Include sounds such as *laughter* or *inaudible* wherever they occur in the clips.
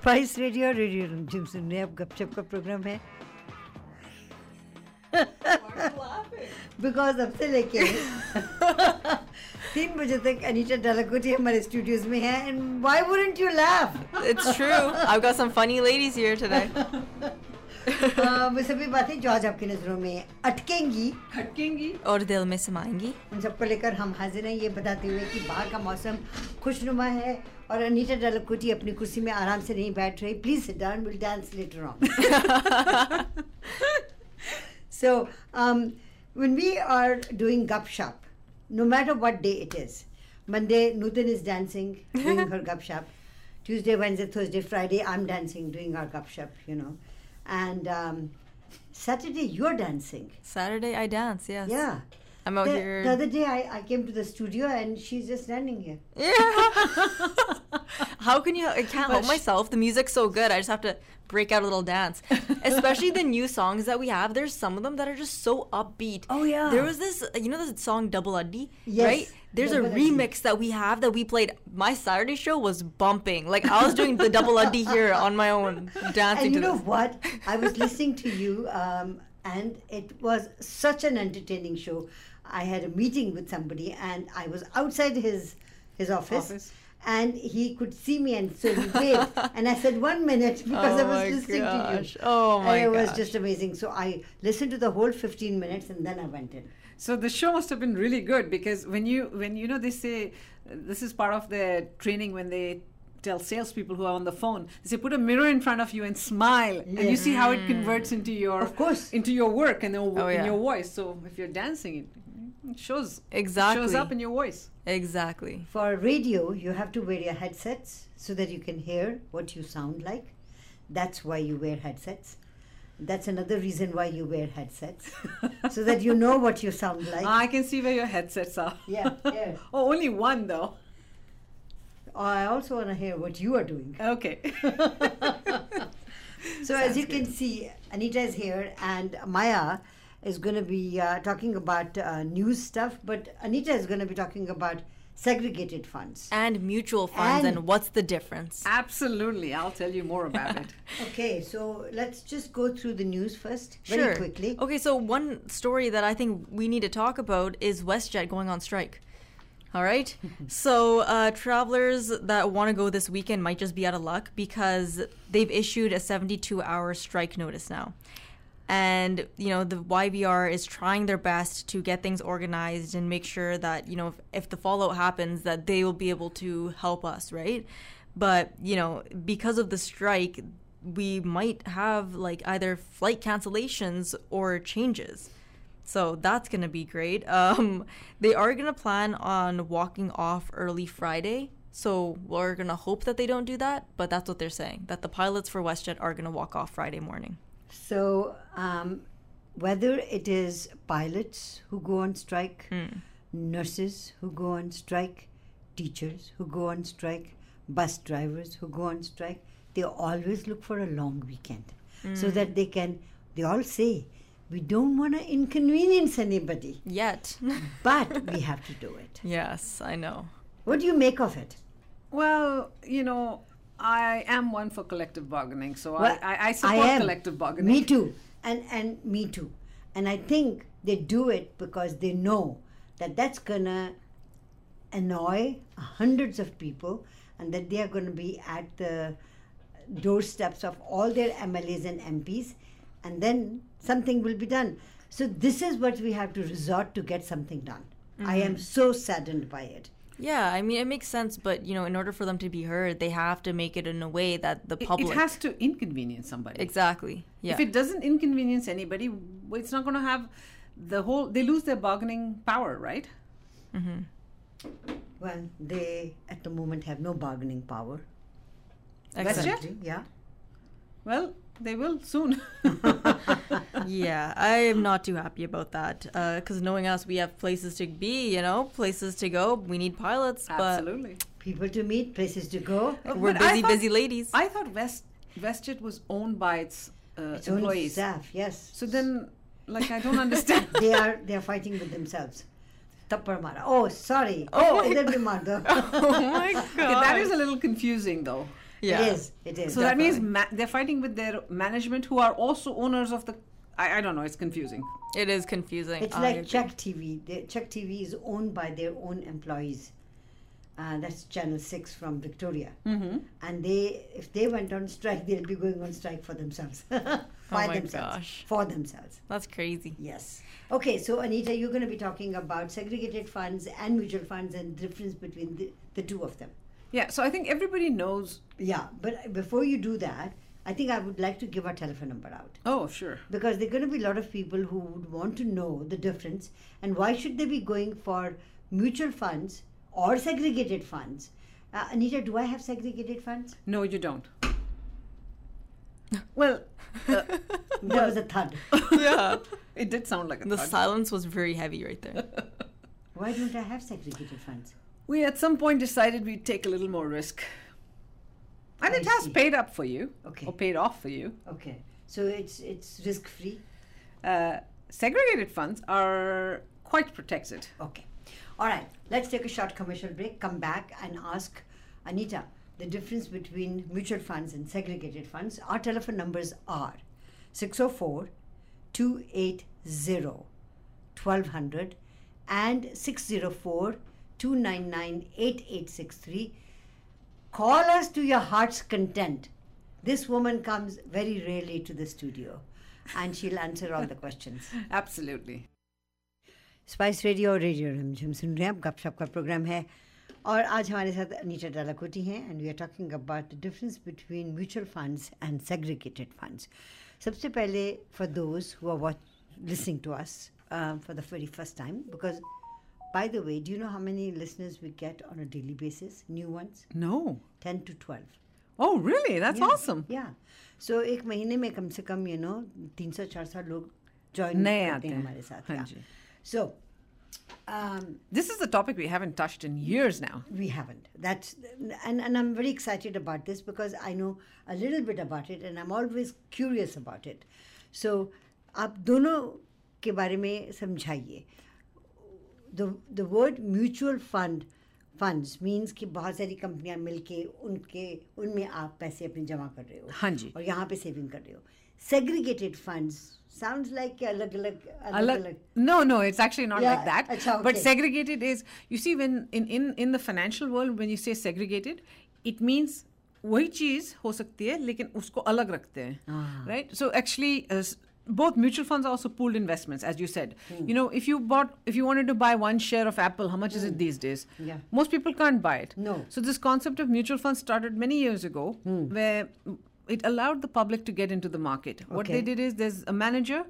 Spice radio radio Rimjhim सुन रहे अब गपशप का प्रोग्राम है। बिकॉज़ अब से लेके तीन बजे तक अनीता डालाकोटी हमारे स्टूडियोज में है and why wouldn't you laugh It's true. I've got some funny ladies here today. *laughs* वो सभी बातें जो आज आपकी नज़रों में अटकेंगी। खटकेंगी। और दिल में समाएँगी। उन सबको लेकर हम हाजिर हैं ये बताते हुए कि बाहर का मौसम खुशनुमा है और Anita डालाकोटी अपनी कुर्सी में आराम से नहीं बैठ रही please sit down will dance later on when we are doing gupshup, no matter what day it is, Monday Nutan is dancing, doing her *laughs* gupshup. Tuesday, Wednesday, Thursday, Friday, I'm dancing, doing our gupshup, you know. And um, Saturday, you're dancing. Saturday, I dance, yes. Yeah. I'm out the, here. the other day, I, I came to the studio and she's just standing here. Yeah. *laughs* How can you? I can't help But sh- myself. The music's so good. I just have to break out a little dance. *laughs* Especially the new songs that we have. There's some of them that are just so upbeat. Oh, yeah. There was this, you know, the song Double Uddy, Yes, right? There's Double a Uddy. remix that we have that we played. My Saturday show was bumping. Like I was doing the Double Uddy here on my own, dancing and you to know this. what? I was listening to you, um, and it was such an entertaining show. I had a meeting with somebody, and I was outside his his office. Office. And he could see me, and so he waved. *laughs* and I said, "One minute," because I Oh was my listening to you. Oh my And it was just amazing. So I listened to the whole 15 minutes, and then I went in. So the show must have been really good because when you when you know they say this is part of their training when they tell salespeople who are on the phone they say put a mirror in front of you and smile and you see how it converts into your Of course. into your work and Oh, in your voice. So if you're dancing, it, it shows shows up in your voice. Exactly. For radio, you have to wear your headsets so that you can hear what you sound like. That's why you wear headsets. That's another reason why you wear headsets, *laughs* so that you know what you sound like. Ah, I can see where your headsets are. Yeah, yeah. *laughs* oh, only one though. I also want to hear what you are doing. Okay. *laughs* So, as you can see, Anita is here, and Maya is going to be uh, talking about uh, news stuff, but Anita is going to be talking about segregated funds. And mutual funds and, And- what's the difference? Absolutely. I'll tell you more about it. *laughs* Okay, so let's just go through the news first, very quickly. Okay, so one story that I think we need to talk about is WestJet going on strike. All right. *laughs* so uh, travelers that want to go this weekend might just be out of luck because they've issued a 72 hour strike notice now. And, you know, the YVR is trying their best to get things organized and make sure that, you know, if, if the fallout happens, that they will be able to help us, right? But, you know, because of the strike, we might have like either flight cancellations or changes. So that's going to be great. *laughs* Um, they are going to plan on walking off early Friday. So we're going to hope that they don't do that, but that's what they're saying that the pilots for WestJet are going to walk off Friday morning. So, um, whether it is pilots who go on strike, nurses who go on strike, teachers who go on strike, bus drivers who go on strike, they always look for a long weekend so that they can, they all say, we don't want to inconvenience anybody, Yet. *laughs* but we have to do it. yes, I know. What do you make of it? Well, you know, I am one for collective bargaining, so Well, I, I, I support am. collective bargaining. Me too. And and me too. And I think they do it because they know that that's gonna annoy hundreds of people and that they are going to be at the doorsteps of all their MLAs and MPs and then something will be done. So this is what we have to resort to get something done. I am mm-hmm. so saddened by it. Yeah, I mean, it makes sense, but, you know, in order for them to be heard, they have to make it in a way that the public. It has to inconvenience somebody. Exactly. Yeah. If it doesn't inconvenience anybody, it's not going to have the whole. They lose their bargaining power, right? Mm-hmm. Well, they at the moment have no bargaining power. Excellent. WestJet? Country, Yeah. Well, they will soon. *laughs* Yeah, I am not too happy about that. Because knowing us, we have places to be, you know, places to go. We need pilots, Absolutely. People to meet, places to go. but we're But I busy, thought- busy ladies. I thought West WestJet was owned by its, uh, Its own employees. staff, yes. So then, like, I don't understand. *laughs* they are they are fighting with themselves. Tappar mara. Oh, sorry. Oh, idhar bhi maar do. oh my *laughs* god. Okay, that is a little confusing, though. Yeah. It is. It is. So that means ma- they're fighting with their management, who are also owners of the. I, I don't know. It's confusing. It is confusing. It's I like agree. CHEK TV. The, CHEK TV is owned by their own employees. Uh, that's Channel 6 from Victoria. Mm-hmm. And they, if they went on strike, they'll be going on strike for themselves. *laughs* By Oh my themselves. gosh. For themselves. That's crazy. Yes. Okay, so Anita, you're going to be talking about segregated funds and mutual funds and the difference between the, the two of them. Yeah. So I think everybody knows. Yeah, but before you do that, I think I would like to give our telephone number out. Oh, sure. because there are going to be a lot of people who would want to know the difference and why should they be going for mutual funds or segregated funds uh, anita do i have segregated funds No, you don't. *laughs* Well, uh, there was a thud *laughs* yeah. *laughs* it did sound like a thud. The thud. silence was very heavy right there. why don't i have segregated funds We at some point decided we'd take a little more risk. And I it has see. paid up for you. Okay. Or paid off for you. okay so it's it's risk free Uh, segregated funds are quite protected. okay all right let's take a short commercial break come back and ask anita the difference between mutual funds and segregated funds our telephone numbers are 604 280 1200 and 604 299 8863. Call us to your heart's content. This woman comes very rarely to the studio and she'll answer all the questions. Absolutely. Spice radio और radio Rimjhim सुन रहे हैं आप गपशप का programme है और आज हमारे साथ अनीता डालाकोटी हैं and we are talking about the difference between mutual funds and segregated funds सबसे पहले for those who are watch listening to us for the very first time because by the way do you know how many listeners we get on a daily basis new ones No. 10 to 12 Oh, really? That's Yeah, awesome. yeah so एक महीने में कम से कम you know 300 400 लोग join नए करते आते हैं हैं। हमारे साथ हाँ yeah. Ji. so um, This is a topic we haven't touched in years now. We haven't. That's and, and I'm very excited about this because I know a little bit about it and I'm always curious about it. So आप दोनों के बारे में समझाइए the the word mutual fund funds means कि बहुत सारी कंपनियाँ मिलके उनके उनमें आप पैसे अपने जमा कर रहे हो हाँ जी। और यहाँ पे सेविंग कर रहे हो segregated funds sounds like कि अलग अलग अलग Alag- no, no, it's actually not Yeah, like that. acha, But segregated is you see when in, in in the financial world when you say segregated, it means वही चीज़ हो सकती है लेकिन उसको अलग रखते हैं Ah. right so actually uh, s- both mutual funds are also pooled investments as you said Hmm. you know if you bought if you wanted to buy one share of apple how much is it these days Hmm. Yeah. most people can't buy it No. so this concept of mutual funds started many years ago Hmm. where it allowed the public to get into the market what they did is there's a manager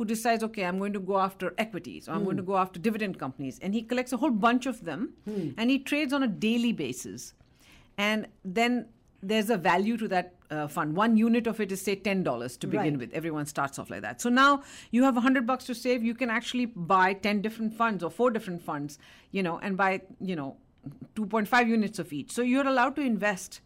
who decides, okay, I'm going to go after equities or I'm going to Hmm. go after dividend companies. And he collects a whole bunch of them Hmm. and he trades on a daily basis. And then there's a value to that uh, fund. One unit of it is, say, $10 to begin Right. with. Everyone starts off like that. So now you have 100 bucks to save. You can actually buy 10 different funds or four different funds, you know, and buy, you know, 2.5 units of each. So you're allowed to invest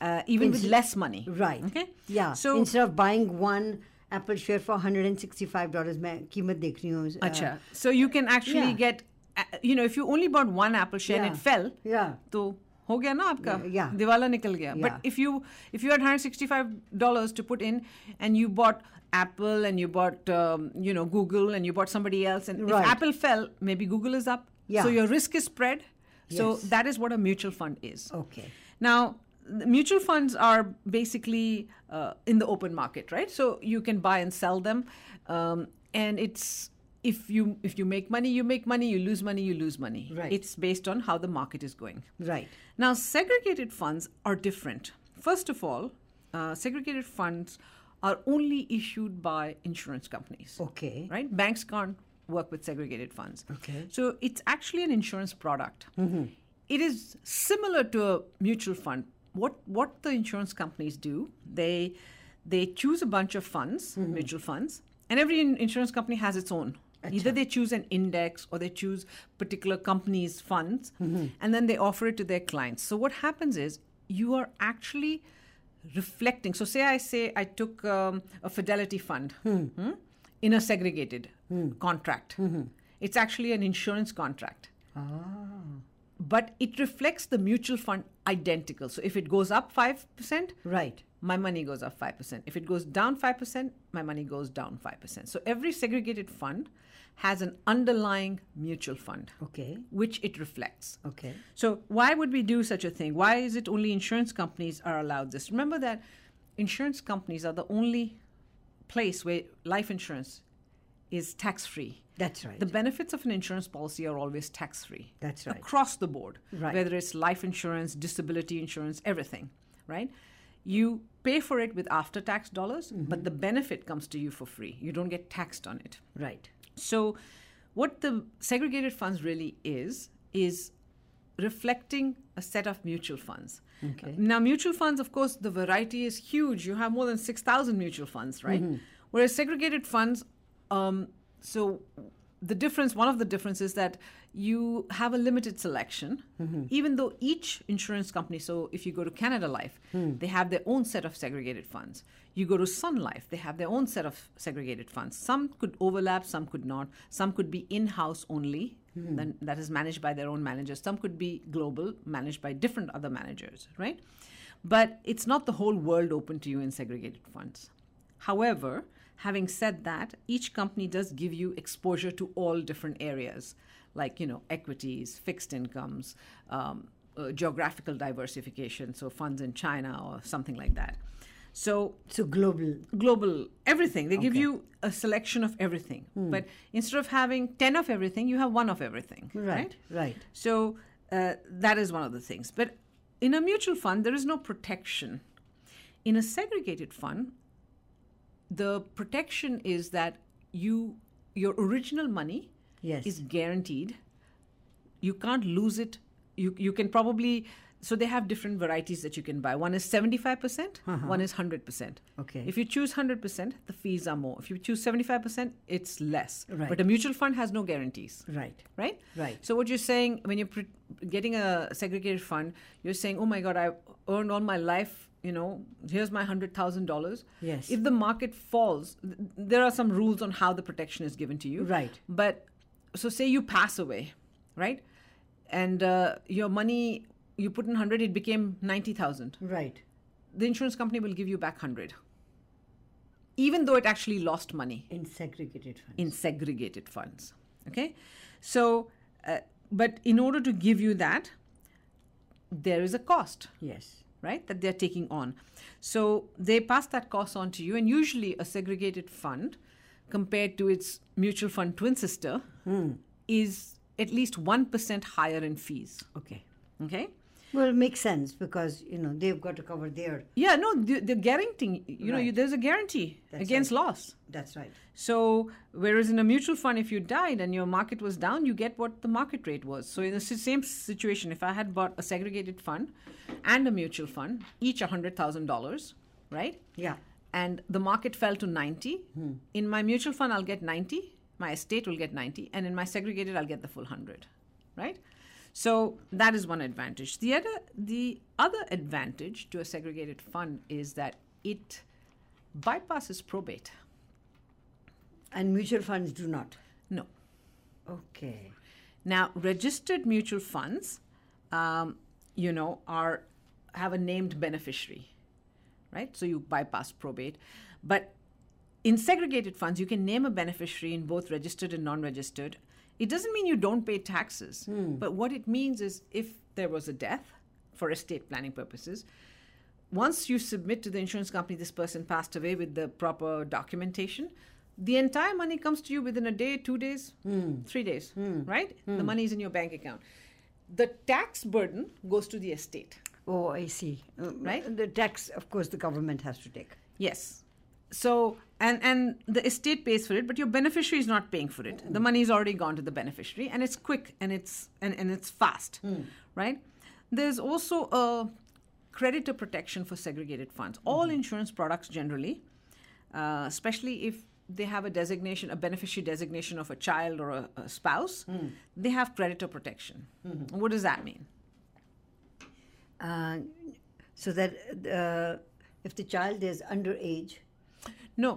uh, even with Inst- less money. Right. Okay. Yeah. So instead of buying one Apple share for 165 dollars, मैं कीमत देख रही हूँ. uh, Acha. So you can actually yeah. get, uh, you know, if you only bought one Apple share and Yeah. it fell, Yeah. तो हो गया ना आपका Yeah. दिवाला निकल गया Yeah. but if you if you had 165 dollars to put in and you bought apple and you bought um, you know google and you bought somebody else and Right. if apple fell maybe google is up Yeah. so your risk is spread so Yes. that is what a mutual fund is Okay. now, the mutual funds are basically uh, in the open market, right? So you can buy and sell them, um, and it's if you if you make money, you make money. You lose money, you lose money. Right. It's based on how the market is going. Right. Now, segregated funds are different. First of all, uh, segregated funds are only issued by insurance companies. Okay. Right? Banks can't work with segregated funds. Okay. So it's actually an insurance product. It is similar to a mutual fund. What what the insurance companies do, they they choose a bunch of funds, mutual funds, and every insurance company has its own. Either they choose an index or they choose particular companies' funds, mm-hmm. and then they offer it to their clients. So what happens is you are actually reflecting. So say I say I took um, a fidelity fund hmm, hmm in a segregated hmm. contract. Mm-hmm. It's actually an insurance contract. Ah. But it reflects the mutual fund identical. So if it goes up 5%, Right. my money goes up 5%. If it goes down 5%, my money goes down 5%. So every segregated fund has an underlying mutual fund, Okay. which it reflects. Okay. So why would we do such a thing? Why is it only insurance companies are allowed this? Remember that insurance companies are the only place where life insurance is tax free. That's right. The benefits of an insurance policy are always tax free. That's right. Across the board, Right. whether it's life insurance, disability insurance, everything, right? You pay for it with after tax dollars, Mm-hmm. but the benefit comes to you for free. You don't get taxed on it. right. So, what the segregated funds really is, is reflecting a set of mutual funds. Okay. Now, mutual funds, of course, the variety is huge. You have more than 6,000 mutual funds, right? Mm-hmm. Whereas segregated funds, um, so the difference, one of the differences is that you have a limited selection, mm-hmm. even though each insurance company, so if you go to Canada Life, hmm. they have their own set of segregated funds. You go to Sun Life, they have their own set of segregated funds. Some could overlap, some could not. Some could be in house only, then that is managed by their own managers. Some could be global, managed by different other managers, right? But it's not the whole world open to you in segregated funds. However, having said that, each company does give you exposure to all different areas, like you know equities, fixed incomes, um, uh, geographical diversification, so funds in China or something like that. So So global. global everything they give you a selection of everything but instead of having 10 of everything you have one of everything Right. Right. so uh, that is one of the things but in a mutual fund there is no protection in a segregated fund the protection is that you your original money Yes. is guaranteed you can't lose it you you can probably so they have different varieties that you can buy one is 75% one is 100% Uh-huh. Okay. if you choose 100% the fees are more if you choose 75% it's less Right. but a mutual fund has no guarantees right. right Right. so what you're saying when you're pre- getting a segregated fund you're saying oh my god i earned all my life you know here's my $100000 Yes. if the market falls th- there are some rules on how the protection is given to you Right. but so say you pass away right and uh, your money you put in 100 it became 90000 Right. the insurance company will give you back 100 even though it actually lost money In segregated funds. in segregated funds. Okay, so uh, but in order to give you that, there is a cost, yes. right, that they're taking on. So they pass that cost on to you, and usually a segregated fund, compared to its mutual fund twin sister, is at least one percent higher in fees. Okay. Okay. Well, it makes sense because you know they've got to cover their. Yeah, no, they're, they're guaranteeing. You know, you, there's a guarantee That's against loss. That's right. So, whereas in a mutual fund, if you died and your market was down, you get what the market rate was. So, in the same situation, if I had bought a segregated fund and a mutual fund, each $100,000, right? Yeah. And the market fell to 90, Hmm. in my mutual fund, I'll get 90, my estate will get 90, and in my segregated, I'll get the full 100, right? So that is one advantage. The other, the other advantage to a segregated fund is that it bypasses probate. And mutual funds do not. No. Okay. Now, registered mutual funds, um, you know, are have a named beneficiary, right? So you bypass probate, but in segregated funds, you can name a beneficiary in both registered and non-registered. It doesn't mean you don't pay taxes, hmm. but what it means is if there was a death for estate planning purposes, once you submit to the insurance company this person passed away with the proper documentation, the entire money comes to you within a day, two days, hmm. three days, hmm. right? The money is in your bank account. The tax burden goes to the estate. Oh, I see. Uh, Right? The tax, of course, the government has to take. Yes. So and and the estate pays for it, but your beneficiary is not paying for it. The money is already gone to the beneficiary, and it's quick and it's and, and it's fast, right? There's also a creditor protection for segregated funds. All insurance products generally, uh, especially if they have a designation, a beneficiary designation of a child or a, a spouse, they have creditor protection. What does that mean? Uh, so that uh, if the child is underage, No,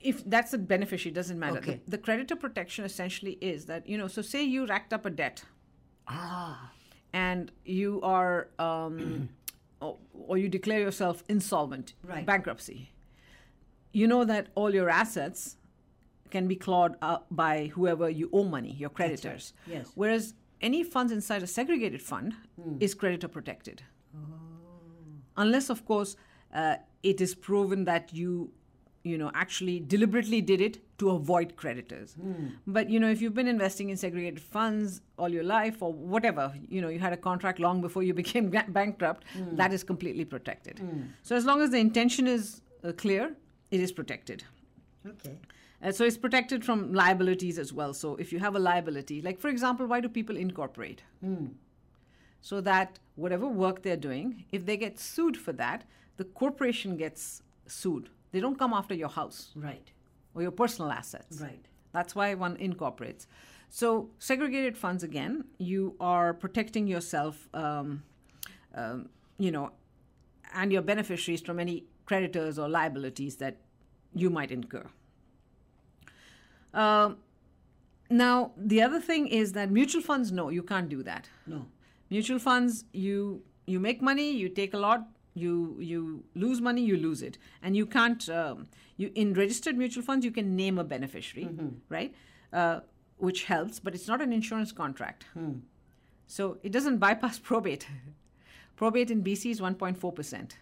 if that's a beneficiary, it doesn't matter. Okay. The, the creditor protection essentially is that, you know, so say you racked up a debt ah, and you are, um, *clears throat* or, or you declare yourself insolvent, Right. bankruptcy, you know that all your assets can be clawed up by whoever you owe money, your creditors. Yes. Whereas any funds inside a segregated fund is creditor protected. Unless, of course, uh, it is proven that you, you know, actually deliberately did it to avoid creditors. But you know, if you've been investing in segregated funds all your life or whatever, you know, you had a contract long before you *laughs* became ga- bankrupt, that is completely protected. So as long as the intention is uh, clear, it is protected. Okay. Uh, so it's protected from liabilities as well. So if you have a liability, like for example, why do people incorporate? So that whatever work they're doing, if they get sued for that, the corporation gets sued. They don't come after your house Right. or your personal assets. Right. That's why one incorporates. So segregated funds again, you are protecting yourself, um, um, you know, and your beneficiaries from any creditors or liabilities that you might incur. Um, now, the other thing is that mutual funds, no, you can't do that. No. Mutual funds, you you make money, you take a lot, you you lose money, you lose it, and you can't. Um, you in registered mutual funds, you can name a beneficiary, right? Uh, which helps, but it's not an insurance contract, so it doesn't bypass *laughs* probate. probate in BC is one point four percent,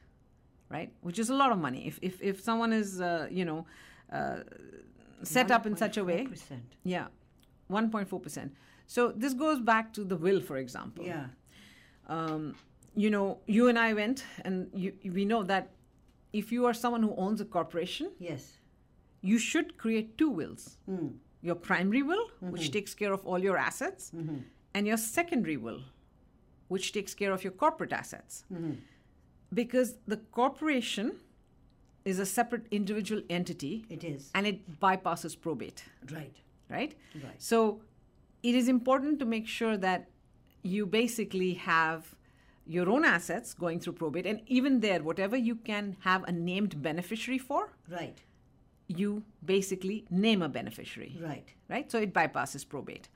right? Which is a lot of money. If if if someone is uh, you know uh, set up in such a way, 1.4%. yeah, 1.4%. So this goes back to the will, for example. Yeah. Um, you know, you and I went, and you, we know that if you are someone who owns a corporation, Yes. you should create two wills Hmm. your primary will, Mm-hmm. which takes care of all your assets, and your secondary will, which takes care of your corporate assets. Mm-hmm. Because the corporation is a separate individual entity It is. and it bypasses probate Right. right? Right. So it is important to make sure that you basically have your own assets going through probate, and even there, whatever you can have a named beneficiary for, Right. you basically name a beneficiary, Right. right? So it bypasses probate.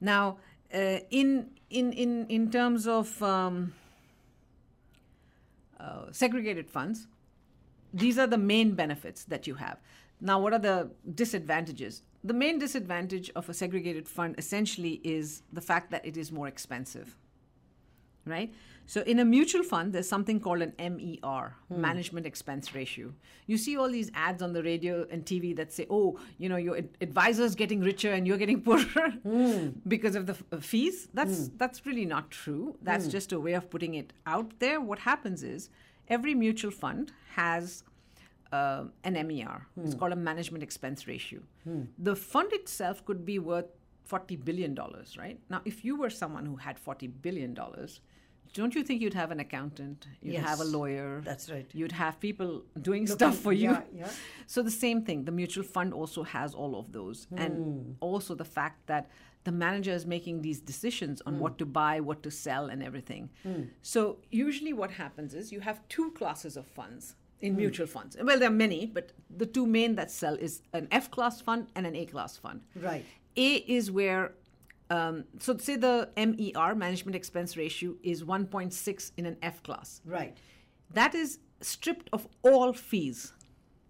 Now, uh, in in in in terms of um, uh, segregated funds, these are the main benefits that you have. Now, what are the disadvantages? The main disadvantage of a segregated fund essentially is the fact that it is more expensive, right? So, in a mutual fund, there's something called an MER, hmm. management expense ratio. You see all these ads on the radio and TV that say, oh, you know, your ad- advisor's getting richer and you're getting *laughs* poorer hmm. because of the f- uh, fees. That's, hmm. that's really not true. That's just a way of putting it out there. What happens is every mutual fund has uh, an MER. It's called a management expense ratio. The fund itself could be worth $40 billion, right? Now, if you were someone who had $40 billion, don't you think you'd have an accountant? You'd have a lawyer. that's right. You'd have people doing stuff for you. yeah, yeah. *laughs* So the same thing, the mutual fund also has all of those. Hmm. And also the fact that the manager is making these decisions Hmm. on what to buy, what to sell, and everything. So usually what happens is you have two classes of funds in Hmm. mutual funds. Well, there are many, but the two main that sell is an F class fund and an A class fund. Right. A is where, um, so say the MER, management expense ratio, is 1.6 in an F class. Right. That is stripped of all fees.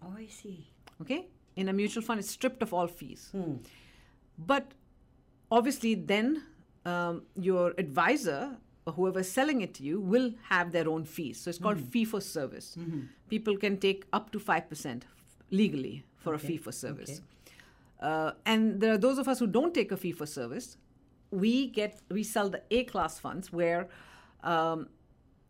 Oh, I see. Okay? In a mutual fund, it's stripped of all fees. But obviously, then um, your advisor or whoever's selling it to you will have their own fees. So it's called fee for service. People can take up to 5% legally for a fee for service. Uh, and there are those of us who don't take a fee for service. We get we sell the A class funds where um,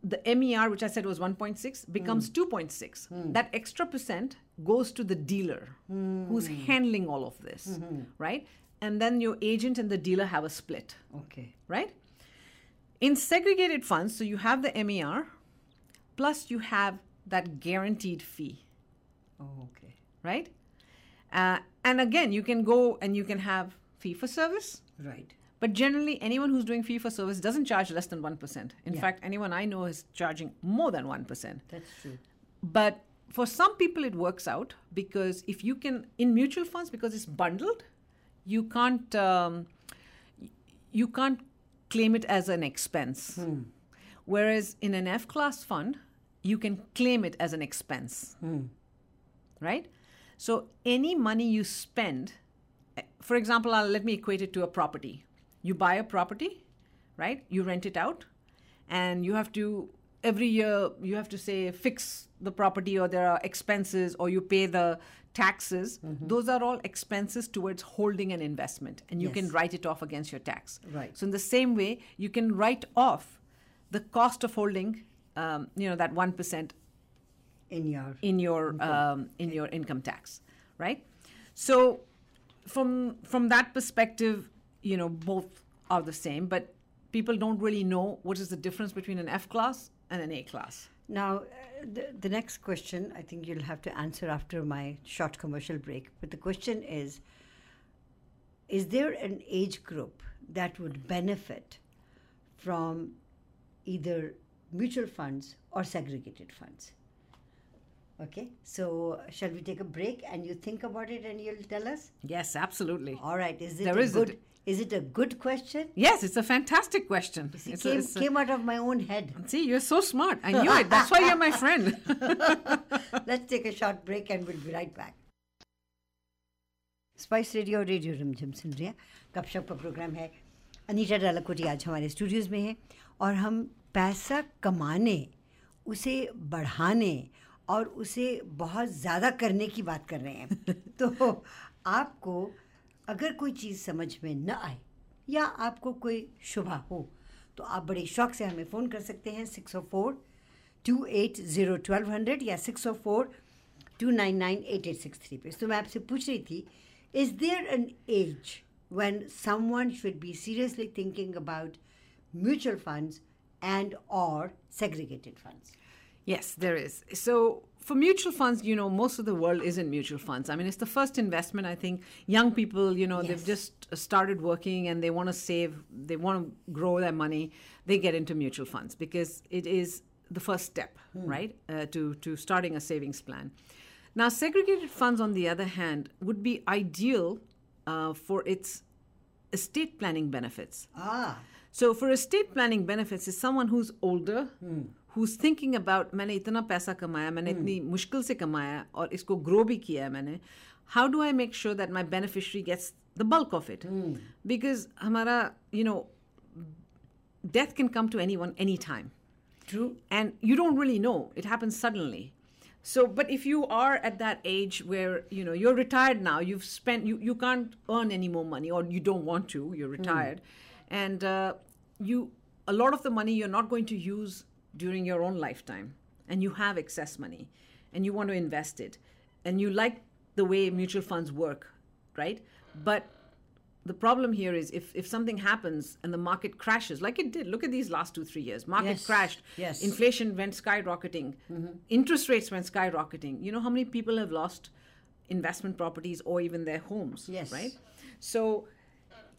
the MER, which I said was 1.6, becomes 2.6. That extra percent goes to the dealer who's handling all of this, right? And then your agent and the dealer have a split, Okay. right? In segregated funds, so you have the MER, plus you have that guaranteed fee, Oh, okay. right? Uh, and again, you can go and you can have fee for service, Right. but generally, anyone who's doing fee for service doesn't charge less than 1%. In Yeah. fact, anyone I know is charging more than 1%. That's true. But for some people, it works out because if you can, in mutual funds, because it's bundled, you can't, um, you can't claim it as an expense. Whereas in an F class fund, you can claim it as an expense. Right? So any money you spend, eh, for example, I'll, let me equate it to a property. You buy a property, right? You rent it out, and you have to every year you have to say fix the property or there are expenses or you pay the taxes those are all expenses towards holding an investment and you can write it off against your tax Right. so in the same way you can write off the cost of holding um, you know that 1% In your in your um, in your income tax, right? So from from that perspective, you know both are the same, but people don't really know what is the difference between an F class and an A class. Now, uh, the, the next question, I think you'll have to answer after my short commercial break. But the question is Is there an age group that would benefit from either mutual funds or segregated funds? Okay, so shall we take a break and you think about it and you'll tell us? Yes, absolutely. All right, is it There a is a good? di- is it a good question? Yes, it's a fantastic question. See, It's a- came, it's a- came out of my own head. see, you're so smart. I knew it. That's why you're my friend. *laughs* Let's take a short break and we'll be right back. Spice radio radio Rimjhim सुन रहे हैं गपशप का programme है अनीता डालाकोटी आज हमारे Studios में है और हम पैसा कमाने उसे बढ़ाने और उसे बहुत ज़्यादा करने की बात कर रहे हैं। *laughs* तो आपको अगर कोई चीज़ समझ में न आए या आपको कोई शुभा हो तो आप बड़े शौक से हमें फ़ोन कर सकते हैं six O four two eight zero twelve hundred या six O four two nine nine eight eight six three पे। तो मैं आपसे पूछ रही थी is there an age when someone should be seriously thinking about mutual funds and or segregated funds? Yes, there is. So for mutual funds, you know, most of the world is in mutual funds. I mean, it's the first investment. I think young people, you know, they've just started working and they want to save, they want to grow their money. They get into mutual funds because it is the first step, right, uh, to to starting a savings plan. Now, segregated funds, on the other hand, would be ideal uh, for its estate planning benefits. ah So for estate planning benefits is someone who's older, who's thinking about मैंने इतना पैसा कमाया मैंने इतनी मुश्किल से कमाया और इसको grow भी किया है मैंने how do I make sure that my beneficiary gets the bulk of it because हमारा you know death can come to anyone anytime true and you don't really know it happens suddenly so but if you are at that age where you know you're retired now you've spent you, you can't earn any more money or you don't want to you're retired and uh, you a lot of the money you're not going to use during your own lifetime and you have excess money and you want to invest it and you like the way mutual funds work right? But the problem here is if, if something happens and the market crashes like it did look at these last two three years market Yes, crashed yes. inflation went skyrocketing mm-hmm. interest rates went skyrocketing. You know how many people have lost investment properties or even their homes Yes. right? So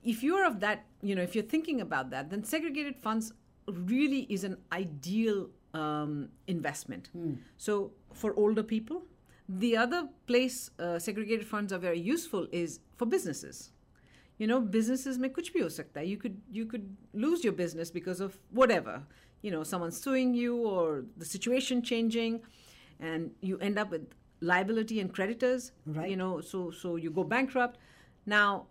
if you're of that you know if you're thinking about that then segregated funds really is an ideal um, investment. So for older people the other place uh, segregated funds are very useful is for businesses. You know businesses mein kuch bhi ho sakta hai. You could you could lose your business because of whatever. You know someone suing you or the situation changing and you end up with liability and creditors Right. you know so so you go bankrupt. Now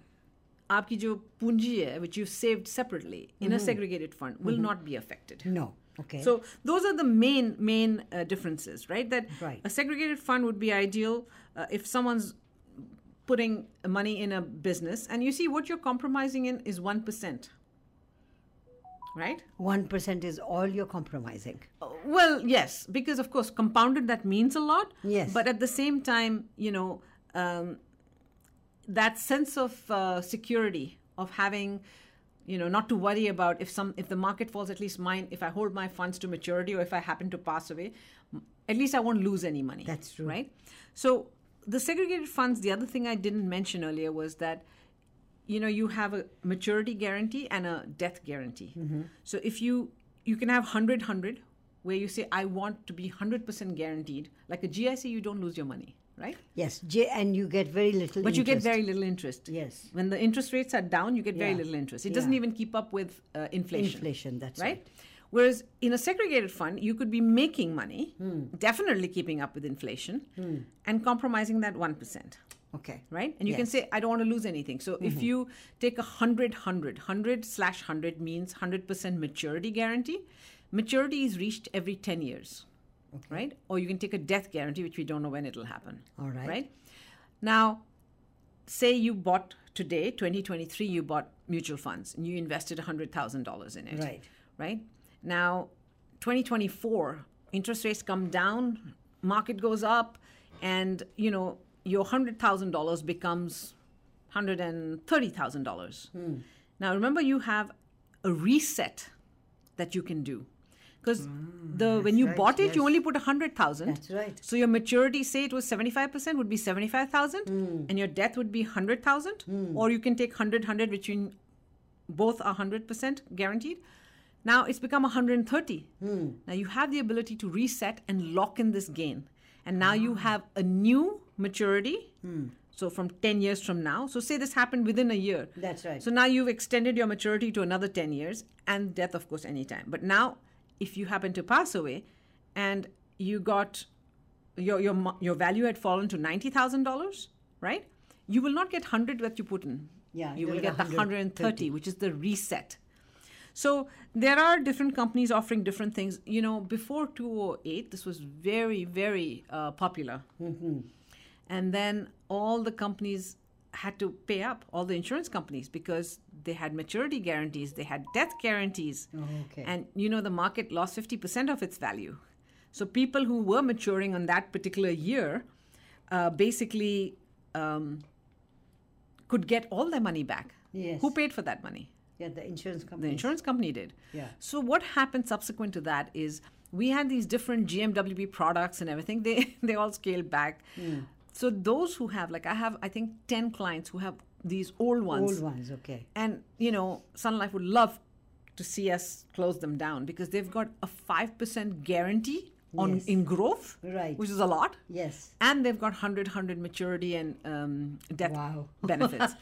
आपकी जो पूंजी है which you've saved separately in a segregated fund will not be affected no okay so those are the main main uh, differences, right? That Right. a segregated fund would be ideal uh, if someone's putting money in a business, and you see what you're compromising in is one percent, right? 1% is all you're compromising Uh, Well, yes, because of course compounded that means a lot. Yes. But at the same time, you know, um, that sense of uh, security of having, you know, not to worry about if some if the market falls. At least mine, if I hold my funds to maturity or if I happen to pass away, at least I won't lose any money. That's true. right? So the segregated funds. The other thing I didn't mention earlier was that you know you have a maturity guarantee and a death guarantee so if you you can have 100 100 where you say i want to be 100% guaranteed like a gic you don't lose your money right? Yes, J, and you get very little. But you get very little interest. Yes. When the interest rates are down, you get very little interest. It doesn't even keep up with uh, inflation. inflation. That's right? right. Whereas in a segregated fund, you could be making money, Hmm. definitely keeping up with inflation, and compromising that 1%. Okay. Right? And you can Yes. Mm-hmm. say, I don't want to lose anything. So if you take a 100, 100, 100 slash 100 means 100% maturity guarantee. Maturity is reached every 10 years. Right? Or you can take a death guarantee, which we don't know when it'll happen. All right. Right? Now, say you bought today, 2023, you bought mutual funds and you invested $100,000 in it. Right. Right? Now, 2024, interest rates come down, market goes up, and, you know, your $100,000 becomes $130,000. Hmm. Now, remember, you have a reset that you can do. Because the when you right, bought it, you only put a hundred thousand. That's right. So your maturity, say it was seventy five percent, would be seventy five thousand, Hmm. and your death would be hundred thousand. Or you can take 100, 100, which you both are hundred percent guaranteed. Now it's become 130. Hmm. Now you have the ability to reset and lock in this gain, and now Ah. you have a new maturity. Hmm. So from ten years from now, so say this happened within a year. That's right. So now you've extended your maturity to another 10 years and death, of course, anytime. But now, if you happen to pass away and you got your, your, your value had fallen to $90,000, right? You will not get 100 that you put in. Yeah, You you'll get the 130, 130, which is the reset. So there are different companies offering different things. You know, before 2008, this was very, very uh, popular. And then all the companies had to pay up, all the insurance companies, because they had maturity guarantees, they had death guarantees. Oh, okay. And you know, the market lost 50% of its value. So people who were maturing on that particular year uh, basically um, could get all their money back. Yes. Who paid for that money? Yeah, the insurance company. The insurance company did. Yeah. So what happened subsequent to that is we had these different GMWB products and everything. They *laughs* they all scaled back. Hmm. So those who have like I have I think ten clients who have these old ones. Old ones, okay. And you know, Sun Life would love to see us close them down because they've got a five percent guarantee on Yes. in growth, Right. which is a lot. Yes. And they've got 100, 100 maturity and um, death Wow. *laughs* benefits.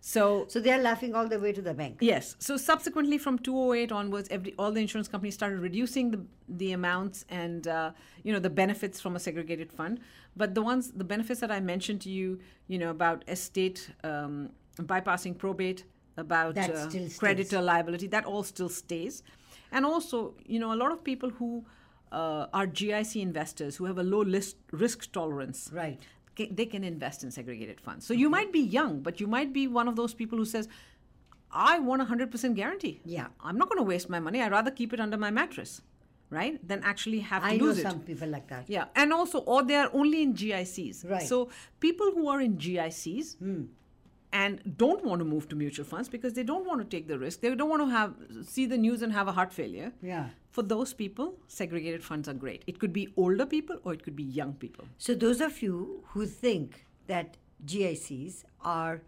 so So they are laughing all the way to the bank. Yes. So subsequently, from 208 onwards, every all the insurance companies started reducing the the amounts and uh, you know the benefits from a segregated fund. But the ones, the benefits that I mentioned to you, you know about estate um, bypassing probate, about uh, creditor liability, that all still stays. And also, you know, a lot of people who uh, are GIC investors who have a low list, risk tolerance Right. they can invest in segregated funds. So you might be young, but you might be one of those people who says, I want a 100% guarantee. Yeah. I'm not going to waste my money. I'd rather keep it under my mattress, right? Than actually have to I know lose it. some people like that. Yeah. And also, or they're only in GICs. Right. So people who are in GICs and don't want to move to mutual funds because they don't want to take the risk, they don't want to have see the news and have a heart failure. Yeah. For those people, segregated funds are great. It could be older people or it could be young people. So those of you who think that GICs are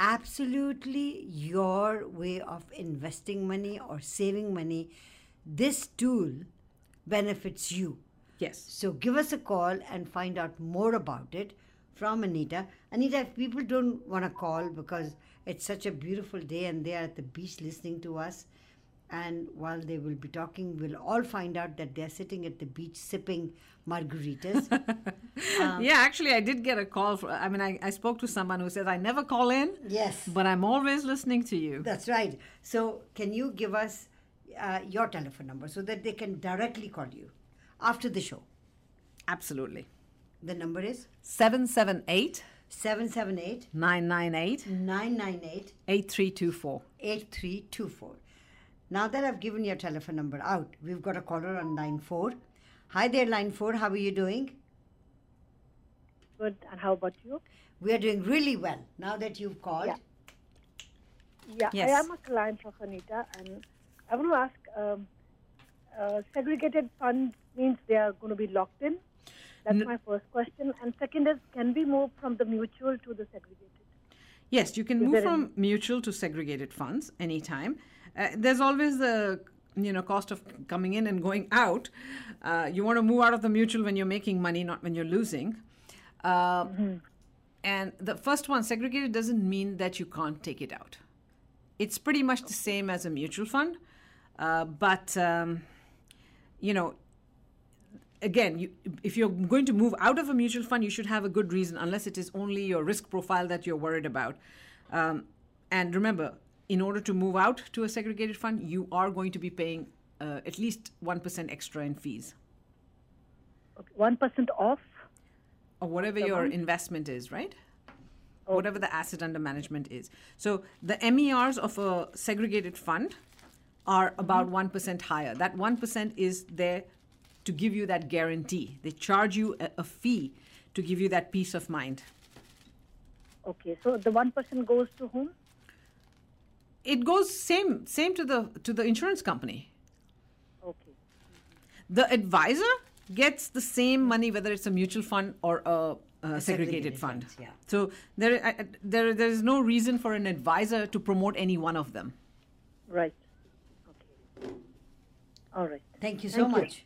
absolutely your way of investing money or saving money, this tool benefits you. Yes. So give us a call and find out more about it from Anita. Anita, if people don't want to call because it's such a beautiful day and they are at the beach listening to us, and while they will be talking, we'll all find out that they're sitting at the beach sipping margaritas. *laughs* yeah, actually, I did get a call. For, I mean, I, I spoke to someone who says, I never call in, yes, but I'm always listening to you. that's right. So, can you give us uh, your telephone number so that they can directly call you after the show? Absolutely. The number is 778 778 998 998 8324. 8324. Now that I've given your telephone number out, we've got a caller on line 4. Hi there, line 4. How are you doing? Good. And how about you? We are doing really well now that you've called. Yeah. Yeah, Yes. I am a client of Anita, and I want to ask um, uh, segregated funds means they are going to be locked in? That's N- my first question. And second is, can we move from the mutual to the segregated? Yes, you can Is move there from mutual to segregated funds anytime. Uh, there's always the you know cost of coming in and going out. Uh, you want to move out of the mutual when you're making money, not when you're losing. Uh, And the first one, segregated, doesn't mean that you can't take it out. It's pretty much the same as a mutual fund, uh, but um, you know, again, you, if you're going to move out of a mutual fund, you should have a good reason, unless it is only your risk profile that you're worried about. Um, and remember, in order to move out to a segregated fund, you are going to be paying uh, at least 1% extra in fees, Okay, One percent off. or whatever your investment is, right? Whatever the asset under management is. So the MERs of a segregated fund are about 1% higher. That 1% is there to give you that guarantee. They charge you a, a fee to give you that peace of mind. Okay, so the one percent goes to whom? It goes same same to the to the insurance company. Okay. The advisor gets the same money whether it's a mutual fund or a, a segregated, segregated fund. fund, yeah. So there, I- I- there there is no reason for an advisor to promote any one of them. Right. Okay. All right. Thank you so Thank you. much.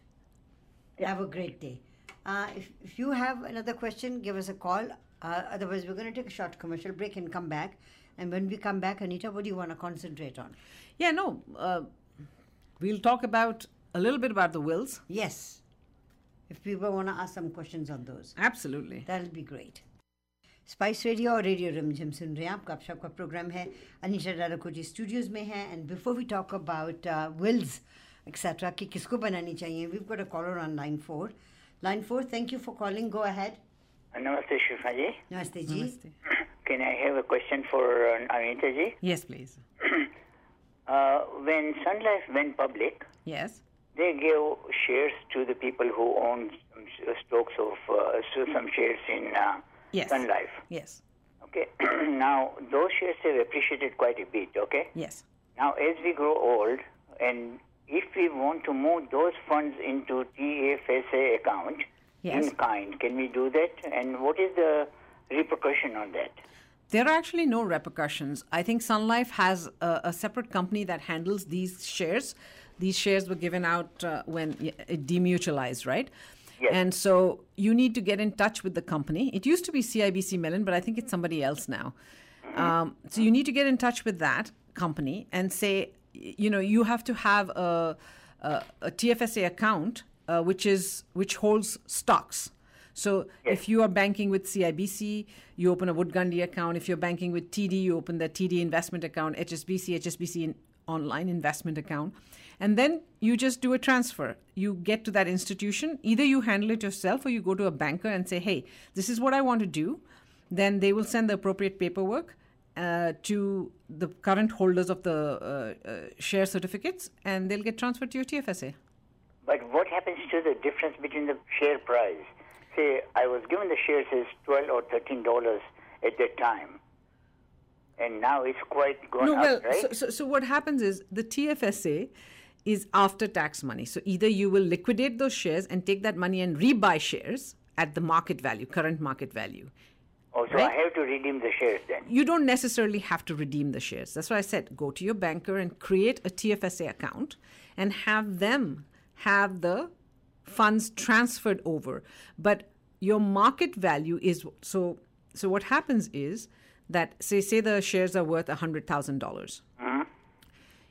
Have a great day. Uh, if, if you have another question, give us a call. Uh, otherwise, we're going to take a short commercial break and come back. And when we come back, Anita, what do you want to concentrate on? Yeah, no. Uh, we'll talk about a little bit about the wills. Yes. If people want to ask some questions on those. Absolutely. That'll be great. Spice Radio or Radio Rimjhim Sun Riyapka program here. Anita Dalakoti studios mein hai. And before we talk about uh, wills, etc., ki kisko banani we've got a caller on line four. Line four, thank you for calling. Go ahead. Namaste, Shufa Namaste. Can I have a question for uh, Anita ji? Yes, please. *clears throat* Uh, when Sun Life went public, Yes. they gave shares to the people who owned some stocks of uh, some shares in uh, Yes. Sun Life. Yes. Okay. *clears throat* now those shares have appreciated quite a bit. Okay. Yes. Now as we grow old, and if we want to move those funds into TFSA account Yes. in kind, can we do that? And what is the repercussion on that? There are actually no repercussions. I think Sun Life has a, a separate company that handles these shares. These shares were given out uh, when it demutualized, right? Yes. And so you need to get in touch with the company. It used to be CIBC Mellon, but I think it's somebody else now. Um, so you need to get in touch with that company and say, you know, you have to have a, a, a TFSA account uh, which is which holds stocks. So if you are banking with CIBC, you open a Wood Gundy account. If you're banking with TD, you open the TD investment account, HSBC, HSBC in- online investment account. And then you just do a transfer. You get to that institution. Either you handle it yourself or you go to a banker and say, hey, this is what I want to do. Then they will send the appropriate paperwork uh, to the current holders of the uh, uh, share certificates and they'll get transferred to your TFSA. But what happens to the difference between the share price? Say, I was given the shares as twelve or thirteen dollars at that time, and now it's quite gone No, up, well, right? so, so, so what happens is the TFSA is after tax money. So either you will liquidate those shares and take that money and rebuy shares at the market value, current market value. oh, so right? I have to redeem the shares then. You don't necessarily have to redeem the shares. That's why I said go to your banker and create a TFSA account and have them have the funds transferred over. But your market value is so so what happens is that say say the shares are worth $100,000. dollars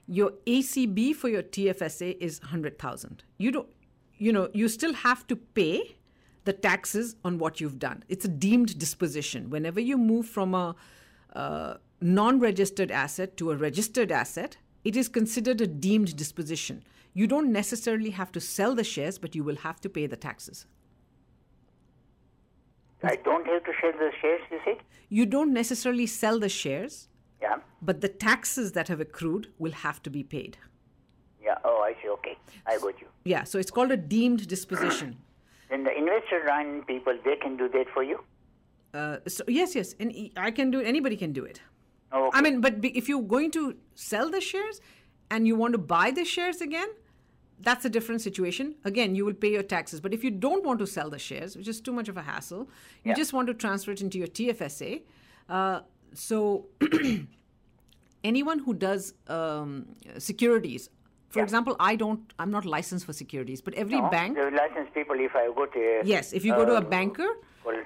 Your ACB for your TFSA is 100,000. You don't you know, you still have to pay the taxes on what you've done. It's a deemed disposition. Whenever you move from a uh, non registered asset to a registered asset, it is considered a deemed disposition. You don't necessarily have to sell the shares, but you will have to pay the taxes. I don't have to sell the shares, you said? You don't necessarily sell the shares, Yeah. but the taxes that have accrued will have to be paid. Yeah. Oh, I see. Okay, I got you. Yeah, so it's called a deemed disposition. *clears throat* Then the investor line people, they can do that for you. Uh, so yes, yes, and I can do it. Anybody can do it. Oh, okay. I mean, but if you're going to sell the shares and you want to buy the shares again, that's a different situation. Again, you will pay your taxes. But if you don't want to sell the shares, which is too much of a hassle, you Yeah. just want to transfer it into your TFSA. Uh, so *clears throat* anyone who does um, securities, for Yeah. example, I don't. I'm not licensed for securities, but every No, bank. The licensed people, if I go to a, Yes, if you go to a uh, banker, well,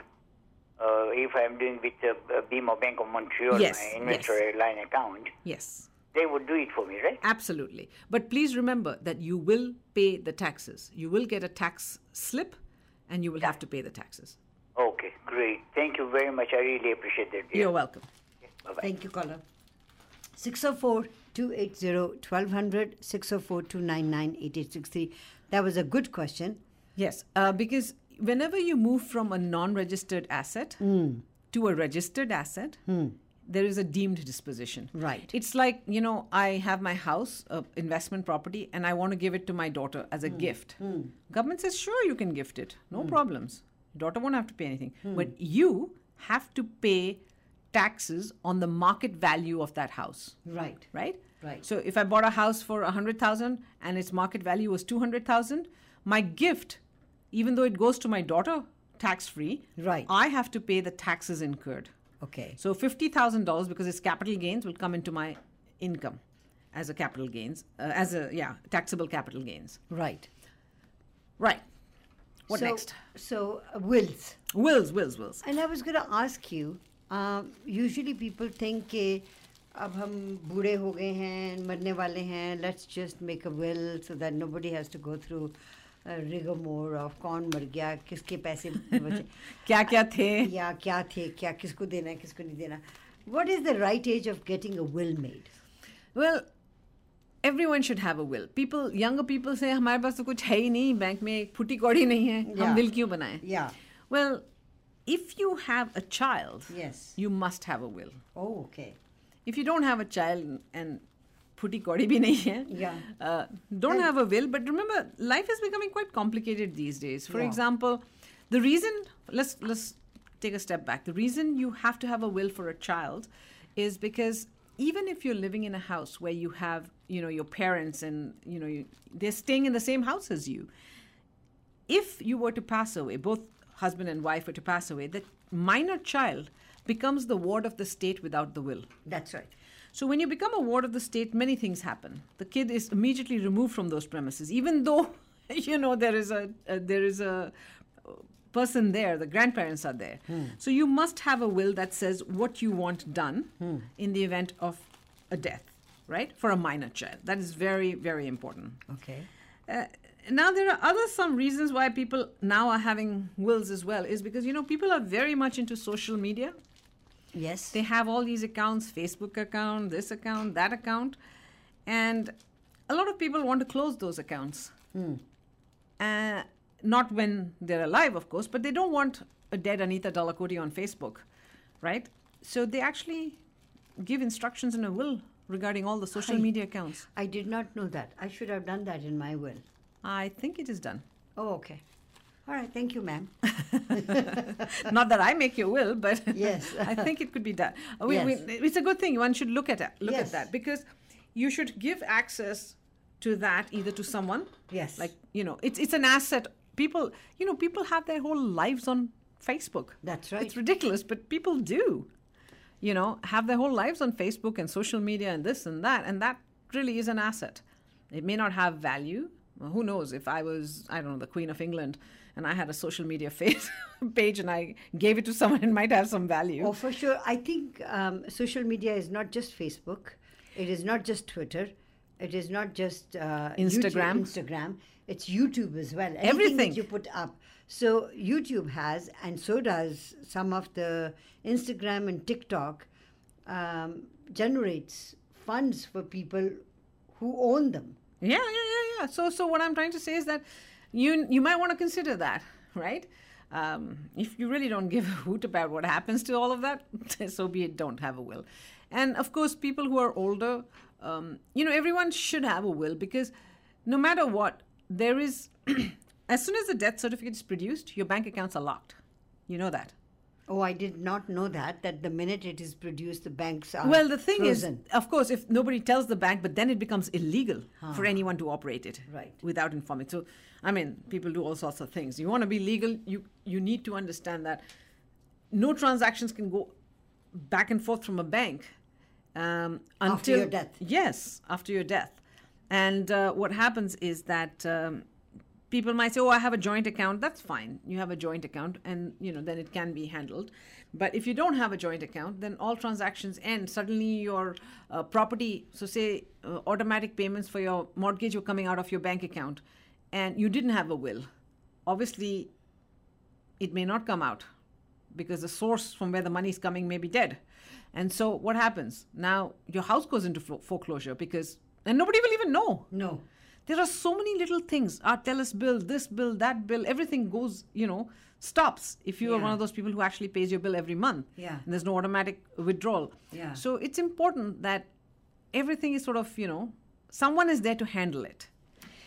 uh, if I'm doing with uh, BMO Bank of Montreal, Yes, my investor line account, Yes. They would do it for me, right? Absolutely. But please remember that you will pay the taxes. You will get a tax slip and you will have to pay the taxes. Okay, great. Thank you very much. I really appreciate that. dear. You're welcome. Bye bye. Thank you, caller. 604 280 1200 604 299 8863. That was a good question. Yes, uh, because whenever you move from a non registered asset to a registered asset, there is a deemed disposition. Right. It's like, you know, I have my house, uh, investment property, and I want to give it to my daughter as a hmm. gift. Hmm. Government says, sure, you can gift it. No hmm. problems. Daughter won't have to pay anything. But you have to pay taxes on the market value of that house Right. right? Right. So if I bought a house for a hundred thousand and its market value was two hundred thousand, my gift, even though it goes to my daughter tax free, Right. I have to pay the taxes incurred. Okay. So fifty thousand dollars because it's capital gains will come into my income as a capital gains, uh, as a yeah taxable capital gains. Right. Right. What so, next? So, uh, wills. Wills, wills, wills. And I was going to ask you, um, usually people think कि अब हम बूढ़े हो गए हैं मरने वाले हैं let's just make a will so that nobody has to go through a rigmarole of कौन मर गया किसके पैसे *laughs* बचे? क्या क्या थे? या क्या थे? क्या किसको देना है किसको नहीं देना? What is the right age of getting a will made well everyone should have a will people young people से हमारे पास तो कुछ है ही नहीं। बैंक में एक फुटी कौड़ी नहीं है। yeah. हम विल क्यों बनाए? Well if you have a child you must have a will okay if you don't have a child and a child and footy kodi bhi nahi hai, Yeah. uh, don't have a will. But remember, life is becoming quite complicated these days. For example, the reason let's let's take a step back. The reason you have to have a will for a child is because even if you're living in a house where you have you know your parents and you know you, they're staying in the same house as you if you were to pass away, both husband and wife were to pass away, the minor child becomes the ward of the state without the will. that's right So when you become a ward of the state, many things happen. The kid is immediately removed from those premises, even though *laughs* you know there is a, there is a person there, the grandparents are there. So you must have a will that says what you want done in the event of a death, right? For a minor child, that is very very important. okay Uh, now there are other some reasons why people now are having wills as well is because you know people are very much into social media yes. They have all these accounts facebook account this account that account. And a lot of people want to close those accounts. Uh, not when they're alive of course but they don't want a dead anita dalakoti on facebook right? So they actually give instructions in a will regarding all the social Hi. media accounts. I did not know that. I should have done that in my will. I think it is done. Oh okay all right thank you ma'am *laughs* not that I make your will, but *laughs* Yes. I think it could be done. *laughs* We- we- Yes. it's a good thing. One should look at it. Look Yes. at that because you should give access to that either to someone. Yes. Like you know, it's it's an asset. People, you know, people have their whole lives on Facebook. That's right. It's ridiculous, but people do. You know, have their whole lives on Facebook and social media and this and that, and that really is an asset. It may not have value. Who knows? If I was, I don't know, the Queen of England, and I had a social media *laughs* face, page and I gave it to someone, it might have some value. Oh, for sure. I think um, social media is not just Facebook. It is not just Twitter. It is not just uh, YouTube- Instagram. Instagram. It's YouTube as well. Anything Everything. that you put up. So YouTube has, and so does some of the Instagram and TikTok um, generates funds for people who own them. Yeah, yeah, yeah, yeah. So, so what I'm trying to say is that you you might want to consider that, right? Um, if you really don't give a hoot about what happens to all of that, *laughs* so be it. Don't have a will, and of course, people who are older, um, you know, everyone should have a will because no matter what, there is. *clears throat* as soon as the death certificate is produced, your bank accounts are locked. You know that. Oh, I did not know that. That the minute it is produced, the banks are Well, the thing frozen. is, of course, if nobody tells the bank, but then it becomes illegal for anyone to operate it Right. without informing. So, I mean, people do all sorts of things. You want to be legal, you you need to understand that no transactions can go back and forth from a bank um, until After your death. Yes, after your death. And uh, what happens is that um, people might say, "Oh, I have a joint account." That's fine. You have a joint account, and you know then it can be handled. But if you don't have a joint account, then all transactions end. Suddenly, your uh, property, so say uh, automatic payments for your mortgage were coming out of your bank account, and you didn't have a will. Obviously, it may not come out because the source from where the money is coming may be dead. And so, what happens now? Your house goes into fo- foreclosure because, and nobody will even know. No. There are so many little things. Ah, Our TELUS bill, this bill, that bill, everything goes, you know, stops if you are one of those people who actually pays your bill every month. Yeah. And there's no automatic withdrawal. Yeah. So it's important that everything is sort of, you know, someone is there to handle it.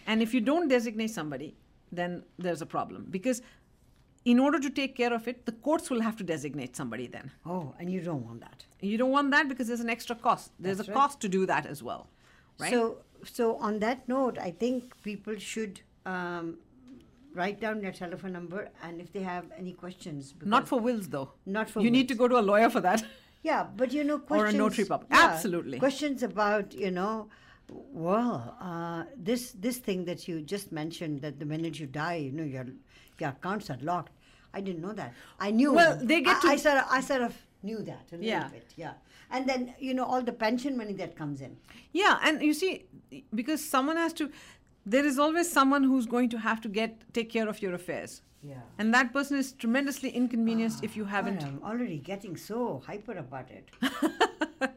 And if you don't designate somebody, then there's a problem. Because in order to take care of it, the courts will have to designate somebody then. Oh, and you don't want that. You don't want that because there's an extra cost. There's That's a right. cost to do that as well. Right? So, so on that note, I think people should um, write down their telephone number, and if they have any questions, not for wills though. not for you need to go to a lawyer for that. Yeah, but you know, questions. *laughs* Or a notary public. yeah, Absolutely. Questions about you know, well, uh, this this thing that you just mentioned that the minute you die, you know, your your accounts are locked. I didn't know that. I knew. Well, they get I, to- I sort of I sort of knew that a little Yeah. bit. Yeah, and then you know all the pension money that comes in. Yeah, and you see, because someone has to, there is always someone who's going to have to get take care of your affairs, Yeah. and that person is tremendously inconvenienced if you haven't. I'm already getting so hyper about it. *laughs*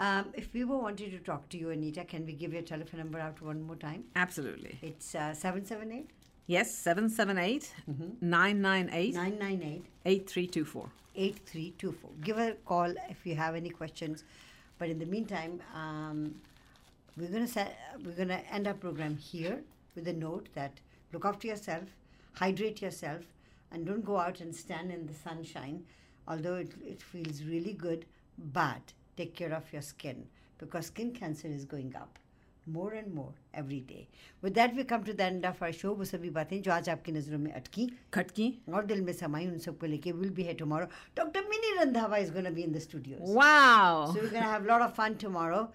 um, if we were wanting to talk to you, Anita, can we give your telephone number out one more time? Absolutely. It's uh, 778 Yes, 778 998 998 8324. 8324. Give a call if you have any questions. But in the meantime, um, we're gonna set, we're gonna end our program here with a note that look after yourself, hydrate yourself, and don't go out and stand in the sunshine. Although it, it feels really good, but take care of your skin because skin cancer is going up more and more every day. With that, we come to the end of our show. वो सभी बातें जो आज आपकी नज़रों में अटकी खटकी और दिल में समाई उन सबको लेके विल बी है tomorrow doctor Mini Randhawa is gonna be in the studio wow so we gonna have lot of fun tomorrow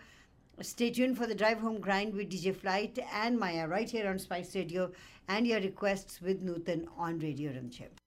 Stay tuned for the drive home grind with DJ Flight and Maya right here on Spice Radio and your requests with Nutan on Radio Rimjhim.